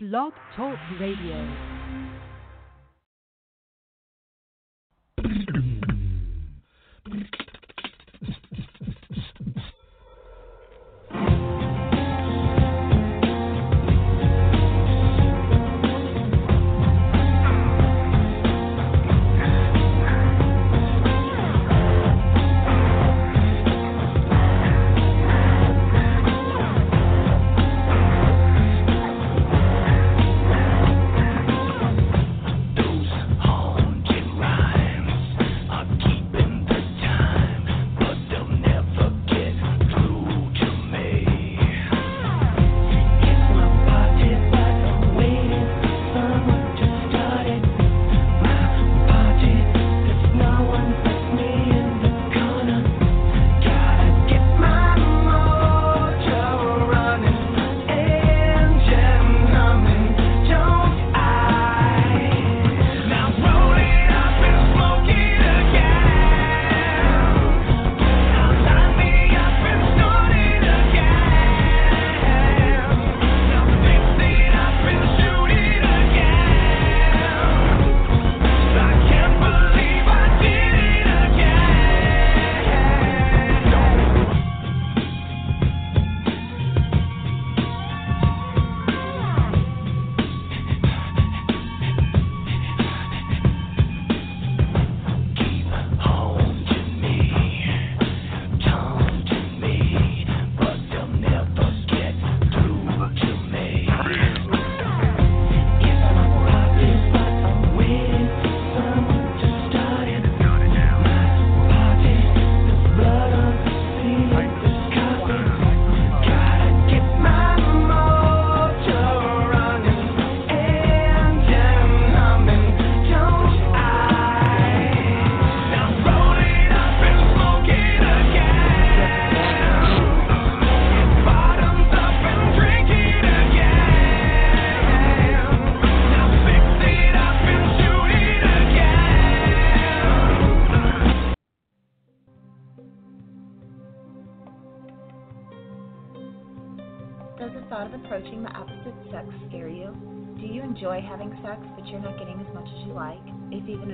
Blog Talk Radio.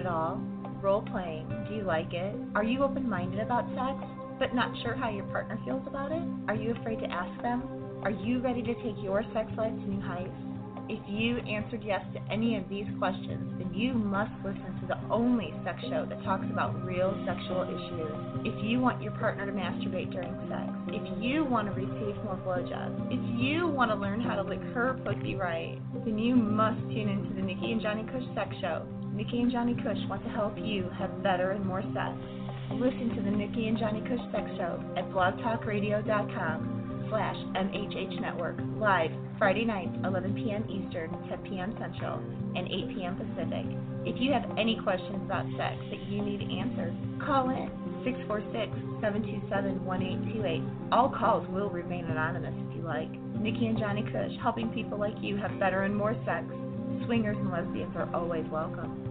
All? Role playing, do you like it? Are you open minded about sex but not sure how your partner feels about it? Are you afraid to ask them? Are you ready to take your sex life to new heights? If you answered yes to any of these questions, then you must listen to the only sex show that talks about real sexual issues. If you want your partner to masturbate during sex, if you want to receive more blowjobs, if you want to learn how to lick her pussy right, then you must tune into the Nikki and Johnny Cush Sex Show. Nikki and Johnny Cush want to help you have better and more sex. Listen to the Nikki and Johnny Cush Sex Show at blogtalkradio.com slash MHH Network live Friday nights 11 p.m. Eastern, 10 p.m. Central, and 8 p.m. Pacific. If you have any questions about sex that you need answered, call in 646-727-1828. All calls will remain anonymous if you like. Nikki and Johnny Cush, helping people like you have better and more sex. Swingers and lesbians are always welcome.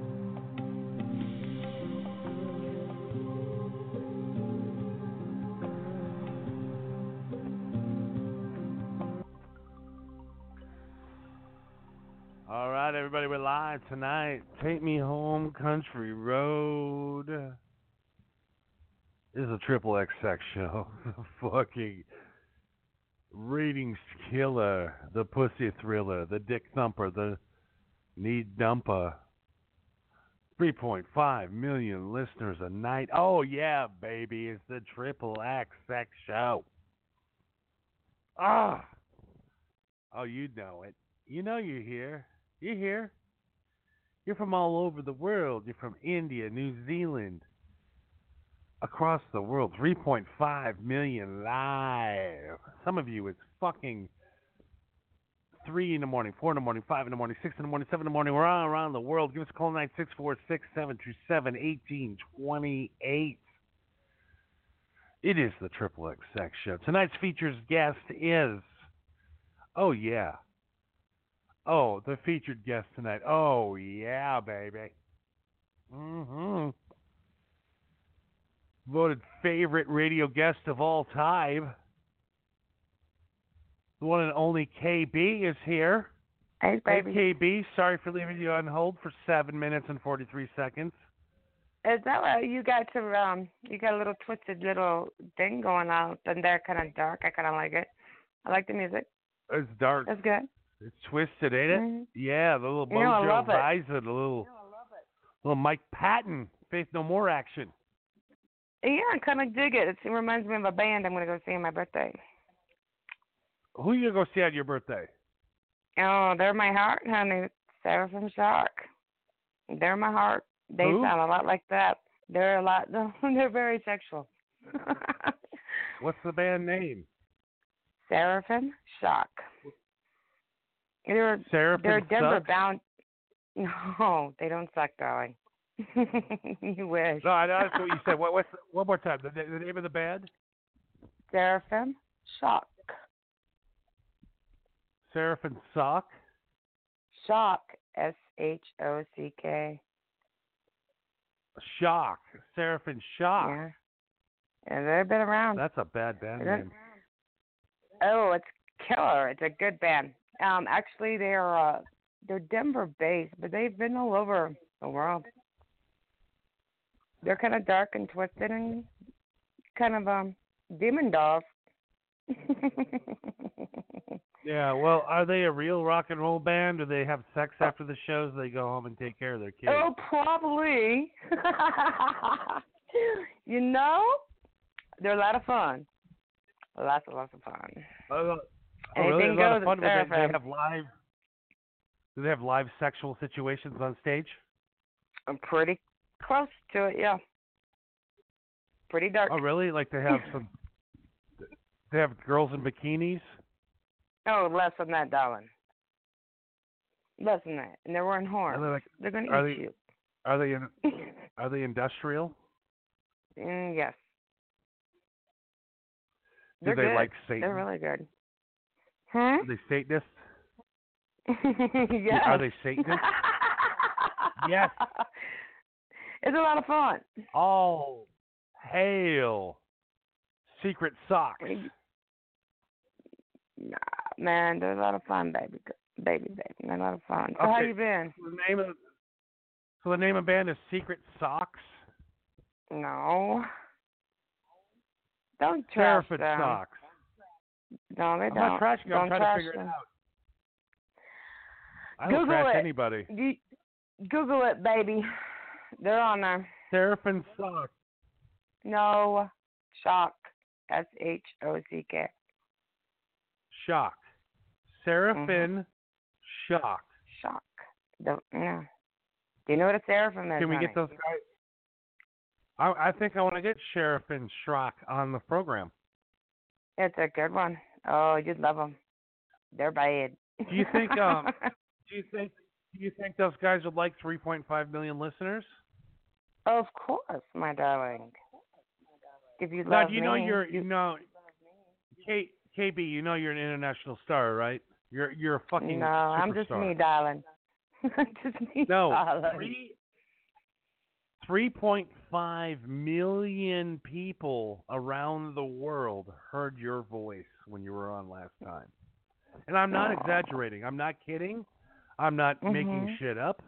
All right, everybody, we're live tonight. Take me home, country road. This is a triple X sex show. The fucking ratings killer, the pussy thriller, the dick thumper, the need dumper. 3.5 million listeners a night. Oh yeah, baby, it's the triple X sex show. Ah. Oh, you know it. You know you're here. You're here. You're from all over the world. You're from India, New Zealand, across the world. 3.5 million live. Some of you, it's fucking 3 in the morning, 4 in the morning, 5 in the morning, 6 in the morning, 7 in the morning. We're all around the world. Give us a call 9646 727 1828. It is the Triple X Sex Show. Tonight's featured guest is, oh yeah, oh the featured guest tonight. Oh yeah, baby. Mm-hmm. Voted favorite radio guest of all time. The one and only KB is here. Hey, baby. Hey. KB, sorry for leaving you on hold for seven minutes and 43 seconds. Is that right? You got to um, you got a little twisted little thing going on, and they're kind of dark. I kind of like it. I like the music. It's dark. That's good. It's twisted, ain't it? Mhm. Yeah, the little You know, I Mojo love it. A little, little Mike Patton, Faith No More action. Yeah, I kind of dig it. It's, it reminds me of a band I'm gonna go see on my birthday. Who are you gonna go see on your birthday? Oh, they're my heart, honey. Seraphim Shock. They're my heart. They Who? sound a lot like that. They're a lot. They're very sexual. What's the band name? Seraphim Shock. They're Seraphim they're Denver bound. No, they don't suck, darling. you wish. No, I know that's what you said. What, what's the, one more time? The, the name of the band? Seraphim Shock. Seraphim Sock. Shock. S H O C K. Shock. Seraphim Shock. Yeah. And they've been around. That's a bad band name. Oh, it's killer. It's a good band. Um, actually, they're uh, they're Denver based, but they've been all over the world. They're kind of dark and twisted and kind of um demon dolls. Yeah, well, are they a real rock and roll band? Do they have sex after the shows? They go home and take care of their kids. oh, probably. you know, they're a lot of fun. Lots and lots of fun. Oh, oh, really? Anything A lot of goes Do they, they have live? Do they have live sexual situations on stage? I'm pretty close to it, yeah. Pretty dark. Oh, really? Like they have some? They have girls in bikinis. Oh, less than that, darling. Less than that. And they're wearing Are horns. they like? They're going to are eat they- you. Are they in? Are they industrial? mm, yes. Do They're they good. like Satan? They're really good. Hmm? Are they Satanists? yes. Are they Satanists? Yes. It's a lot of fun. All hail secret socks. Nah, man, they're a lot of fun, baby. Baby, baby. They're a lot of fun. So how you been? So the name of so the name of the band is Secret Socks. No. Don't them. Socks. No, they I'm don't. not trashing. Don't I'm trying to figure them. it out. I don't Google trash it. anybody. You, Google it, baby. They're on there. Seraphim Socks. No, shock. S H O C K. Shock. Seraphim Mm-hmm. Shock. Shock. The. Do you know what a seraphim is? Can we honey? get those guys? I, I think I want to get Sheriff and Schrock on the program. It's a good one. Oh, you'd love them. They're bad. Do you think, um, Do you think? Do you think those guys would like 3.5 million listeners? of course, my darling. If you Now, love do you know me, you're you know, K, KB, you know you're an international star, right? You're you're a fucking No, I'm just superstar. me, darling. just me, No, darling. three three point five million people around the world heard your voice when you were on last time. And I'm not exaggerating. I'm not kidding. I'm not making Mhm. shit up.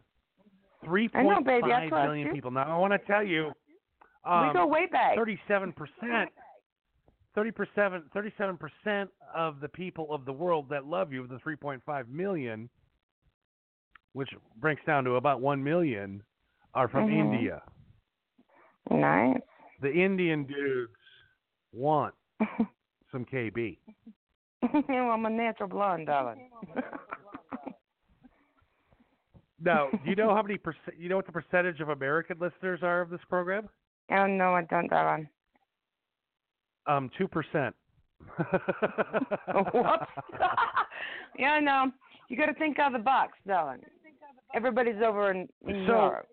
Three I know, point baby, I five trust million people. Now I want to tell you, we um, go way back. thirty-seven percent, thirty percent, thirty-seven percent of the people of the world that love you, the three point five million, which breaks down to about one million, are from Mhm. India. Nice. The Indian dudes want some KB. well, I'm a natural blonde, darling. Now, do you know how many percent? You know what the percentage of American listeners are of this program? oh no, I don't, darling. Um, two percent. Whoops. yeah, know. You got to think out of the box, darling. Everybody's over in, in So- Europe.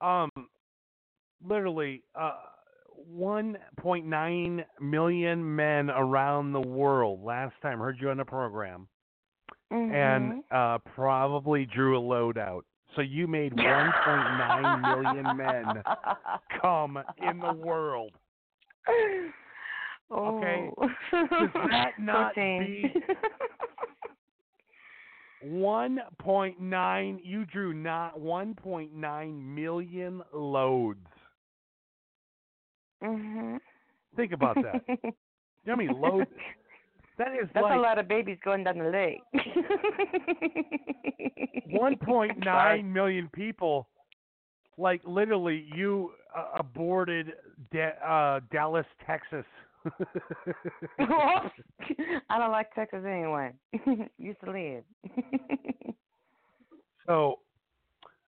um, literally, uh, 1.9 million men around the world last time heard you on the program, and uh, probably drew a load out. So you made 1.9 million men come in the world. oh. Okay. Does that not be- 1.9. You drew not 1.9 million loads. Mhm. Think about that. You know how many loads? That is That's like a lot of babies going down the lake. 1.9 million people. Like literally, you uh, aborted da- uh, Dallas, Texas. I don't like Texas anyway. Used to live. so,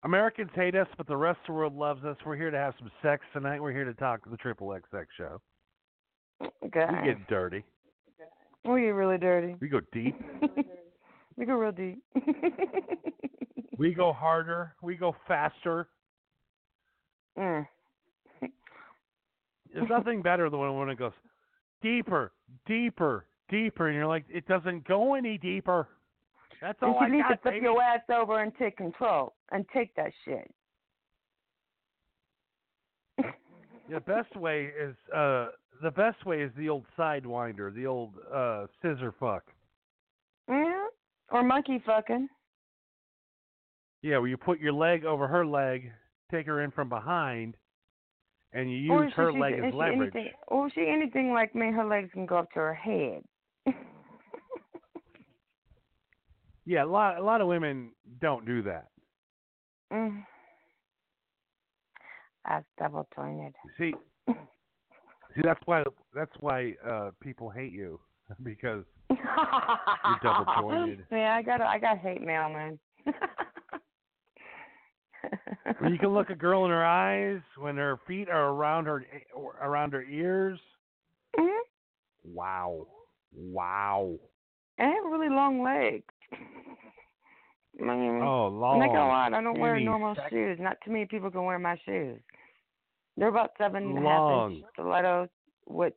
Americans hate us, but the rest of the world loves us. We're here to have some sex tonight. We're here to talk to the Triple XX show. okay. We get dirty. We get really dirty. We go deep. we go real deep. We go harder. We go faster. mm. There's nothing better than when when it goes deeper, deeper, deeper, and you're like, it doesn't go any deeper. That's And all you I need to flip baby. your ass over and take control and take that shit. The best way is uh the best way is the old sidewinder, the old uh scissor fuck. Yeah. Or monkey fucking. Yeah, where you put your leg over her leg, take her in from behind, and you use her she, leg is as she leverage. Anything, or is she anything like me? Her legs can go up to her head. Yeah, a lot a lot of women don't do that. mm. That's double jointed. See, see that's why that's why uh people hate you because you're double jointed. Yeah, I got I got hate mail, man. you can look a girl in her eyes when her feet are around her around her ears. Mhm. Wow, wow. I have really long legs. I mean, Oh, I'm long. not gonna lie, I don't wear normal shoes. Not too many people can wear my shoes. They're about seven and a half Long. inch stilettos with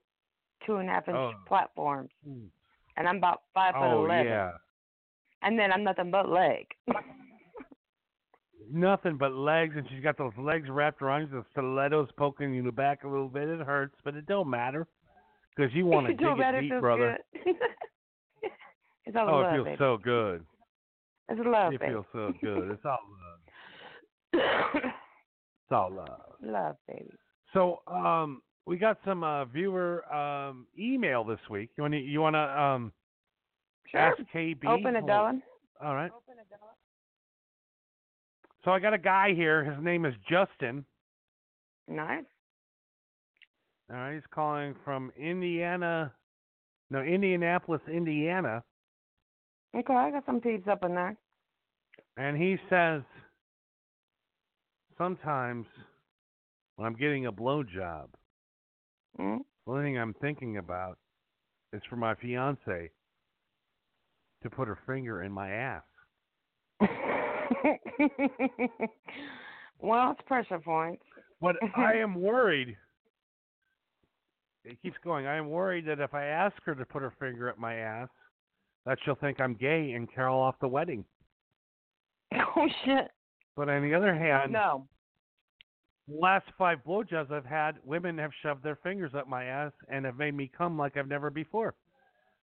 two and a half inch Oh. platforms, Mm. and I'm about five foot Oh eleven. yeah, And then I'm nothing but leg. nothing but legs, and she's got those legs wrapped around you, the stilettos poking you in the back a little bit. It hurts, but it don't matter because you want to dig it deep, brother. It's all Oh, love, it feels baby. so good. It's love, It baby. feels so good. It's all love. It's all love. love, baby. So, um, we got some uh, viewer um, email this week. You want to you want to um, Sure. ask KB? Open it, darling. All right. So I got a guy here. His name is Justin. Nice. All right, he's calling from Indiana. No, Indianapolis, Indiana, Okay, I got some peeps up in there. and he says sometimes when I'm getting a blowjob, Mm? the only thing I'm thinking about is for my fiance to put her finger in my ass. well, it's pressure points. But I am worried. It keeps going. I am worried that if I ask her to put her finger up my ass, that she'll think I'm gay and carol off the wedding. Oh shit. But on the other hand, No. the last five blowjobs I've had, women have shoved their fingers up my ass and have made me come like I've never before.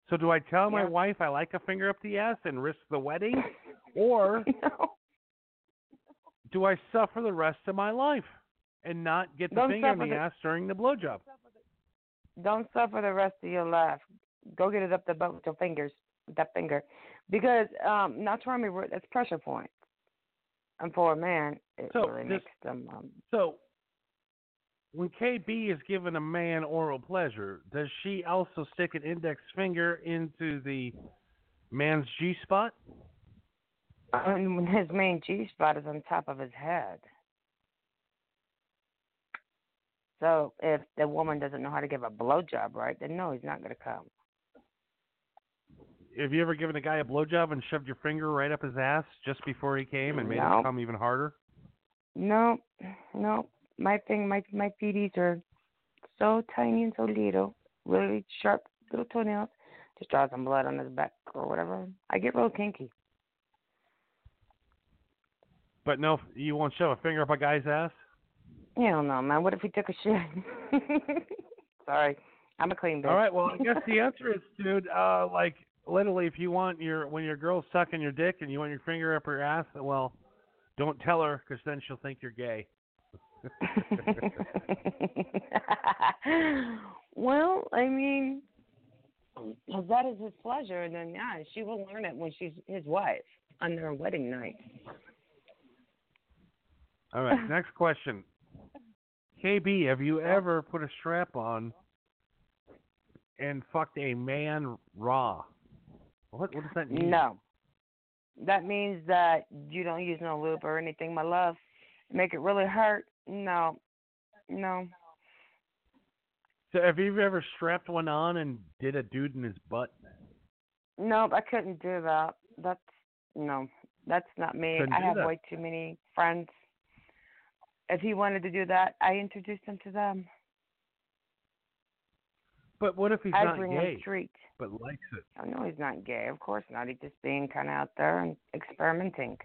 So do I tell my wife I like a finger up the ass and risk the wedding, or No. do I suffer the rest of my life and not get the Don't finger in the the- ass during the blowjob? Don't suffer the rest of your life. Go get it up the butt with your fingers, that finger, because um, not trying me. That's pressure points. And for a man, it So, really this- makes them. Um, So, when KB is giving a man oral pleasure, does she also stick an index finger into the man's G spot? and when his main G spot is on top of his head. So if the woman doesn't know how to give a blowjob right, then no, he's not going to come. Have you ever given a guy a blowjob and shoved your finger right up his ass just before he came and made No. him come even harder? No, no. My thing, my my feeties are so tiny and so little, really sharp little toenails. Just draw some blood on his back or whatever. I get real kinky. But no, you won't shove a finger up a guy's ass? Hell no, man. What if he took a shit? Sorry, I'm a clean bitch. All right, well, I guess the answer is, dude, uh, like, literally, if you want your when your girl's sucking your dick and you want your finger up her ass, well, don't tell her because then she'll think you're gay. well, I mean, if that is his pleasure, and then yeah, she will learn it when she's his wife on their wedding night. All right, next question. KB, have you ever put a strap on and fucked a man raw? What what does that mean? No. That means that you don't use no lube or anything, my love. Make it really hurt. No. No. So have you ever strapped one on and did a dude in his butt? Nope, I couldn't do that. That's no. That's not me. Couldn't I have that. way too many friends. If he wanted to do that, I introduced him to them. But what if he's not bring gay him but likes it? I know he's not gay. Of course not. He's just being kind of out there and experimenting.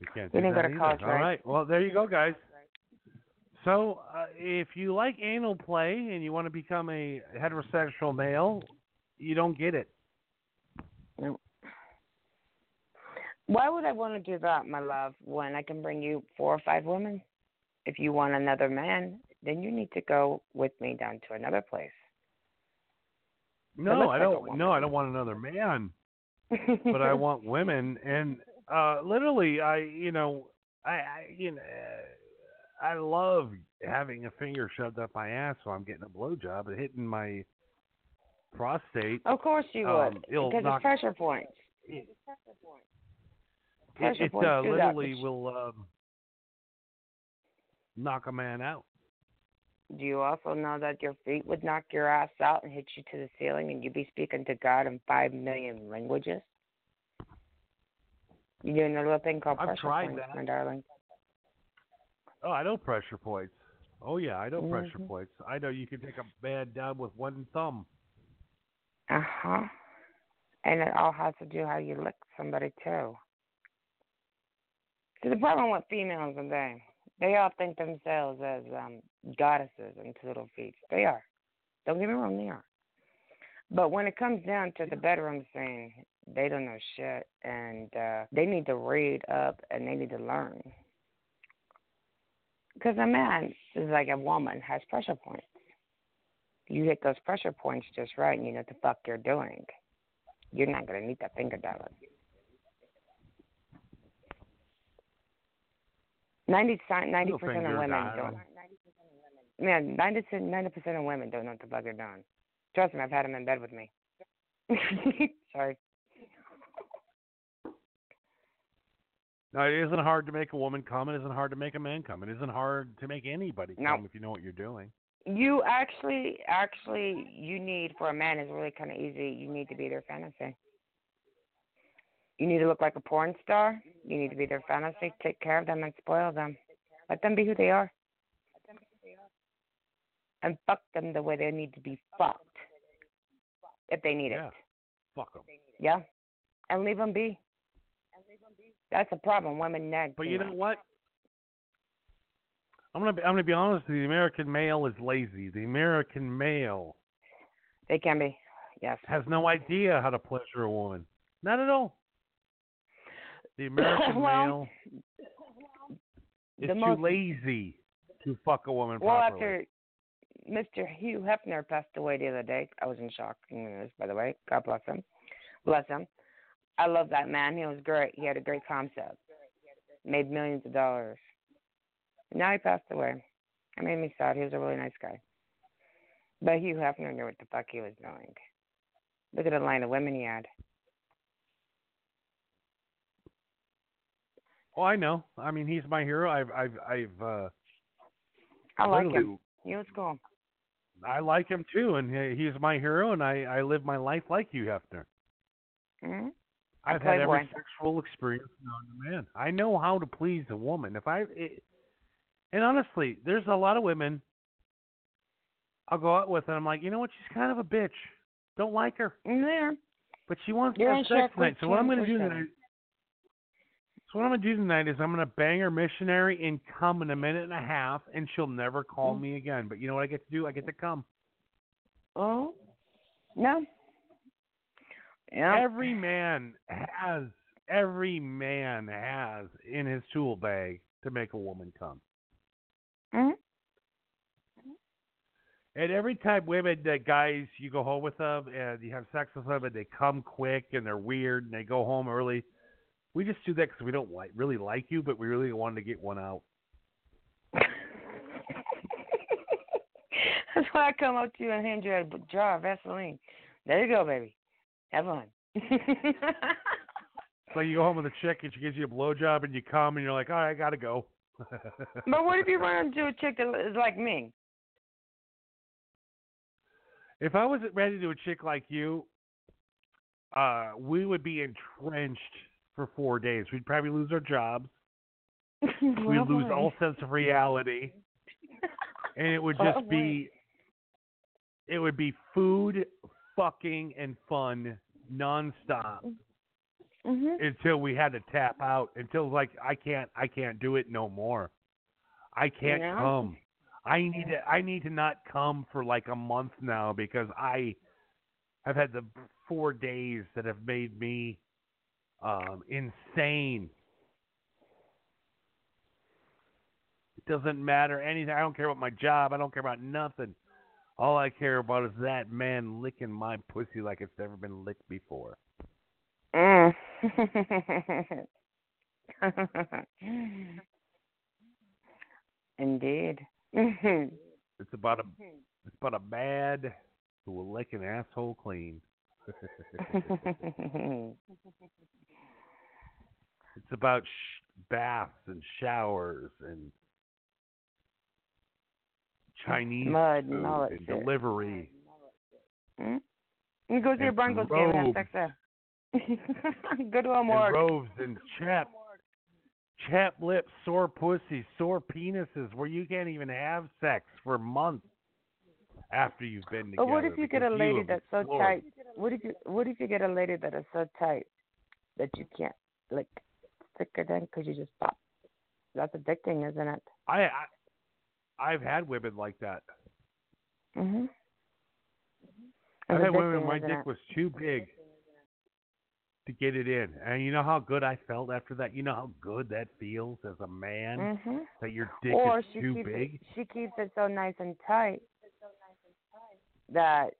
You can't We didn't go to college, All right? right. Well, there you go, guys. So, uh, if you like anal play and you want to become a heterosexual male, you don't get it. Why would I want to do that, my love, when I can bring you four or five women? If you want another man, then you need to go with me down to another place. No, I don't. No, I don't want another man. but I want women, and uh literally, I you know, I, I you know, uh, I love having a finger shoved up my ass while I'm getting a blowjob and hitting my prostate. Of course you Um, would, because knock- it's pressure points. It, Pressure it points uh, do that, literally will um, knock a man out. Do you also know that your feet would knock your ass out and hit you to the ceiling, and you'd be speaking to God in five million languages? You doing a little thing called I've pressure tried points, that. my darling. Oh, I know pressure points. Oh yeah, I know pressure Mhm. points. I know you can take a bad dub with one thumb. Uh huh. And it all has to do how you lick somebody too. See, the problem with females is they all think themselves as um goddesses and little feet. They are. Don't get me wrong, they are. But when it comes down to the bedroom scene, they don't know shit, and uh they need to read up and they need to learn. Because a man is like a woman has pressure points. You hit those pressure points just right, and you know what the fuck you're doing. You're not gonna need that finger dollar. Ninety ninety No percent of women don't. Man, ninety ninety percent of women don't know what the fuck they're doing. Trust me, I've had them in bed with me. Sorry. No, it isn't hard to make a woman come. It isn't hard to make a man come. It isn't hard to make anybody No. come if you know what you're doing. You actually, actually, you need for a man is really kind of easy. You need to be their fantasy. You need to look like a porn star. You need to be their fantasy. Take care of them and spoil them. Let them be who they are. And fuck them the way they need to be fucked. If they need Yeah. it. Fuck them. Yeah. And leave them be. That's a problem. Women nag. But you know much. what? I'm gonna be, I'm gonna be honest. The American male is lazy. The American male They can be. Yes. has no idea how to pleasure a woman. Not at all. The American Well, male is too most lazy to fuck a woman Well, properly. after Mr. Hugh Hefner passed away the other day, I was in shock. news, By the way, God bless him. Bless him. I love that man. He was great. He had a great concept. Made millions of dollars. Now he passed away. It made me sad. He was a really nice guy. But Hugh Hefner knew what the fuck he was doing. Look at the line of women he had. Oh, I know. I mean, he's my hero. I've I've I've uh, I like him. He was cool. I like him too, and he's my hero, and I I live my life like Hugh Hefner. hmm I've had every Playboy. sexual experience known to man. I know how to please a woman. If I, it, and honestly, there's a lot of women I'll go out with, and I'm like, you know what? She's kind of a bitch. Don't like her, There. but she wants You're to have sex tonight. So what I'm going to do tonight? So what I'm to do tonight is I'm going to bang her missionary and come in a minute and a half, and she'll never call Mm. me again. But you know what I get to do? I get to come. Oh. No. Yeah. Every man has every man has in his tool bag to make a woman come. Mhm. And every time women that guys you go home with them and you have sex with them and they come quick and they're weird and they go home early, we just do that because we don't like really like you, but we really wanted to get one out. That's why I come up to you and hand you a jar of Vaseline. There you go, baby. Have fun. It's like you go home with a chick and she gives you a blowjob and you come and you're like, all right, I gotta go. but what if you run into a chick that is like me? if I wasn't ready to a chick like you, uh, we would be entrenched for four days. We'd probably lose our jobs. We'd lose all sense of reality, and it would just Oh, be, it would be food, fucking, and fun nonstop Mhm. until we had to tap out. Until like I can't, I can't do it no more. I can't Yeah. come. I need to, I need to not come for like a month now because I have had the four days that have made me um, insane. It doesn't matter anything. I don't care about my job. I don't care about nothing. All I care about is that man licking my pussy like it's never been licked before. Mm. Indeed. It's about a it's about a man who will lick an asshole clean. It's about sh- baths and showers and Chinese Mud food and all that and delivery. Hmm? You go to your Broncos game and have sex there. go to a and robes and chap chap lips, sore pussies, sore penises, where you can't even have sex for months after you've been together. But what if you get a lady that's so explored. tight? What if you What if you get a lady that is so tight that you can't like her in because you just pop? That's addicting, isn't it? I, I I've had women like that. Mhm. I've had women my dick it? was too big to get it in, and you know how good I felt after that. You know how good that feels as a man Mhm. that your dick Or is too keeps big. She keeps it so nice and tight that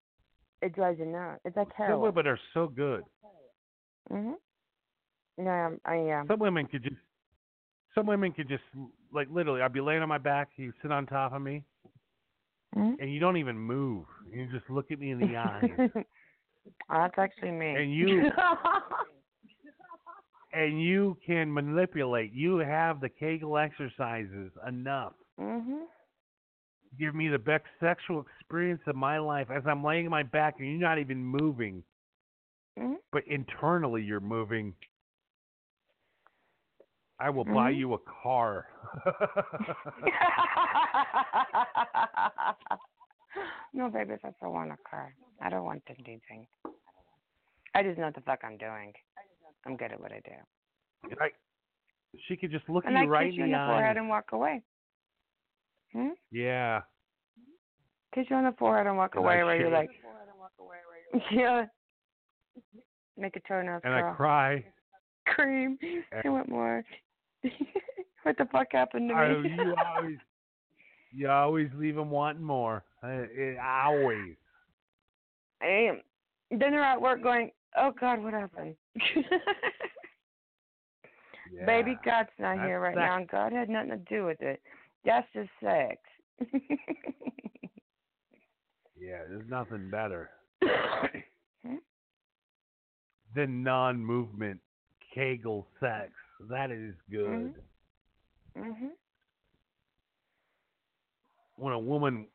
it drives you nuts. It's like Some heroin. women are so good. Mhm. Yeah, I am. Some women could just, some women could just like literally. I'd be laying on my back, you sit on top of me, Mhm. and you don't even move. You just look at me in the eyes, That's actually me. and you and you can manipulate. You have the Kegel exercises enough. mhm. Give me the best sexual experience of my life as I'm laying on my back and you're not even moving, Mhm. but internally you're moving. I will buy Mhm. you a car. no, baby, I still want a car. I don't want anything. I just know what the fuck I'm doing. I'm good at what I do. I, she could just look and at I you right kiss you in the forehead and walk away. Hmm? Yeah. Kiss you on the forehead and walk And away I where you're like, yeah. Make a turn up, And I cry. Cream. And- I want more. what the fuck happened to me? You always, you always leave them wanting more. Uh, it, always. I am. Then they're at work going, oh God, what happened? Yeah. Baby, God's not That's here right sex. now, and God had nothing to do with it. That's just sex. Yeah, there's nothing better Hmm? than non-movement Kegel sex. That is good. mhm. When a woman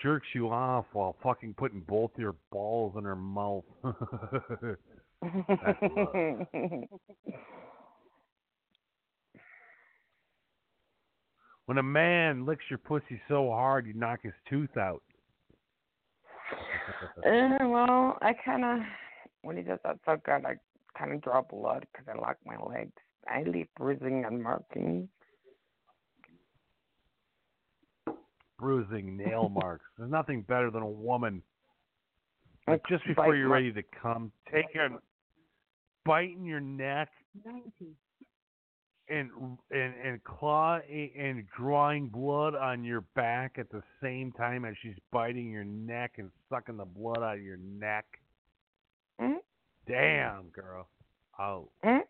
jerks you off while fucking putting both your balls in her mouth. When a man licks your pussy so hard you knock his tooth out. Uh, well, I kind of, when he does that so good, I kind of draw blood because I lock my legs. I leave bruising and markings. Bruising, nail marks. There's nothing better than a woman Like Like just before you're my- ready to come, take a biting your neck and and and claw and drawing blood on your back at the same time as she's biting your neck and sucking the blood out of your neck. Mm? Damn, girl. Oh. Mm?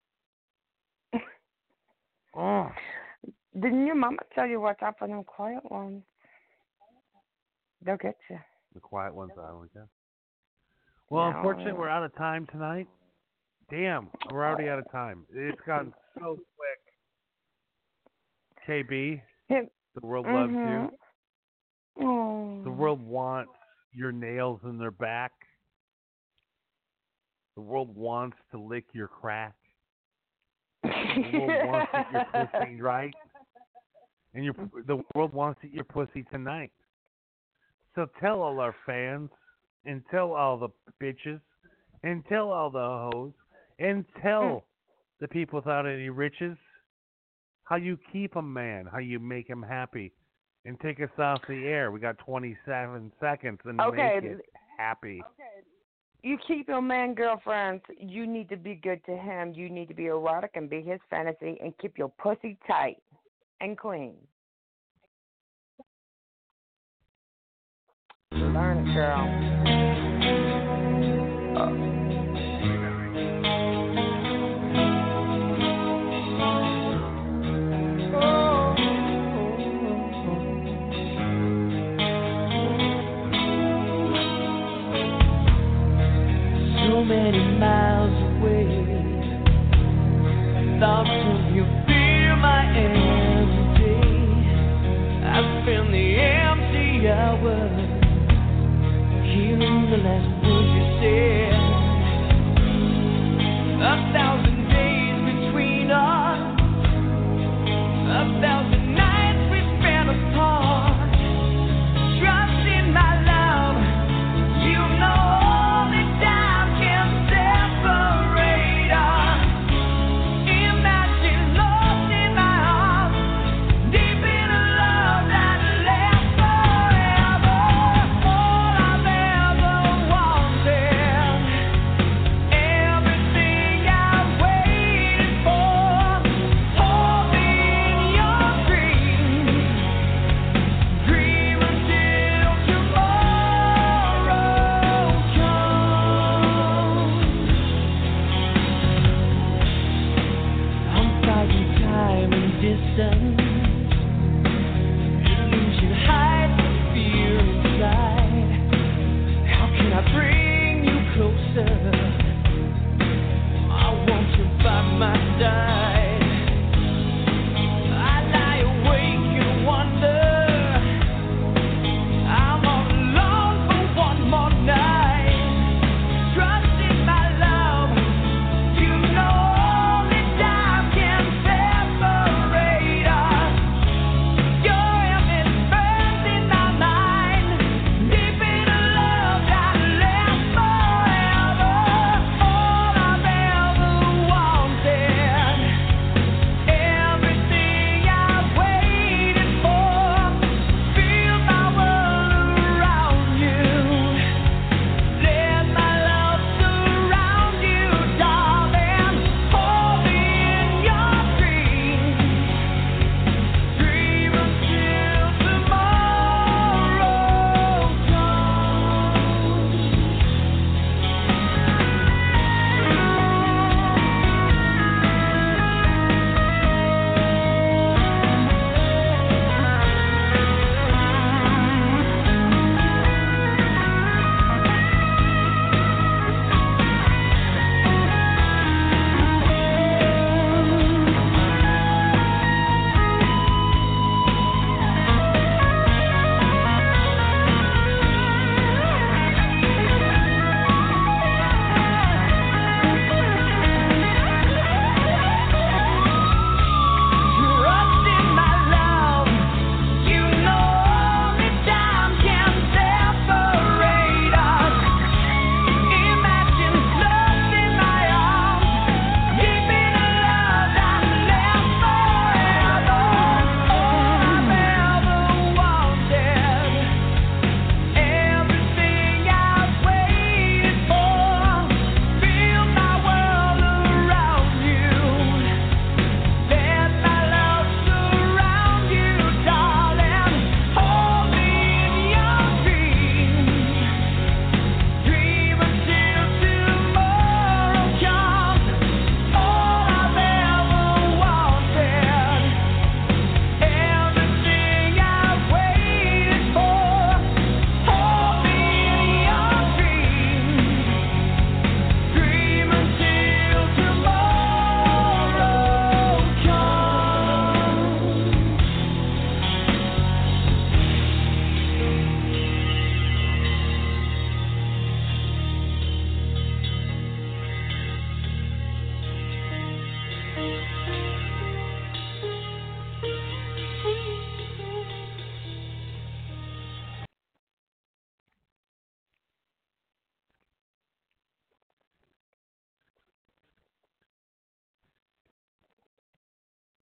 Oh. Didn't your mama tell you watch out for them quiet ones? They'll get you. The quiet ones I don't guess. Well, No. unfortunately, we're out of time tonight. Damn, we're already out of time. It's gone so quick. KB, Him- the world loves you. Mhm. Oh. The world wants your nails in their back. The world wants to lick your crack. The world wants to eat your pussy, right? And your mm. the world wants to eat your pussy tonight. So tell all our fans, and tell all the bitches, and tell all the hoes, and tell mm. the people without any riches how you keep a man, how you make him happy, and take us off the air. We got 27 seconds and Okay. make it happy. Okay. You keep your man girlfriends. You need to be good to him. You need to be erotic and be his fantasy and keep your pussy tight and clean. Learn it, girl. so many the last words you said. A thousand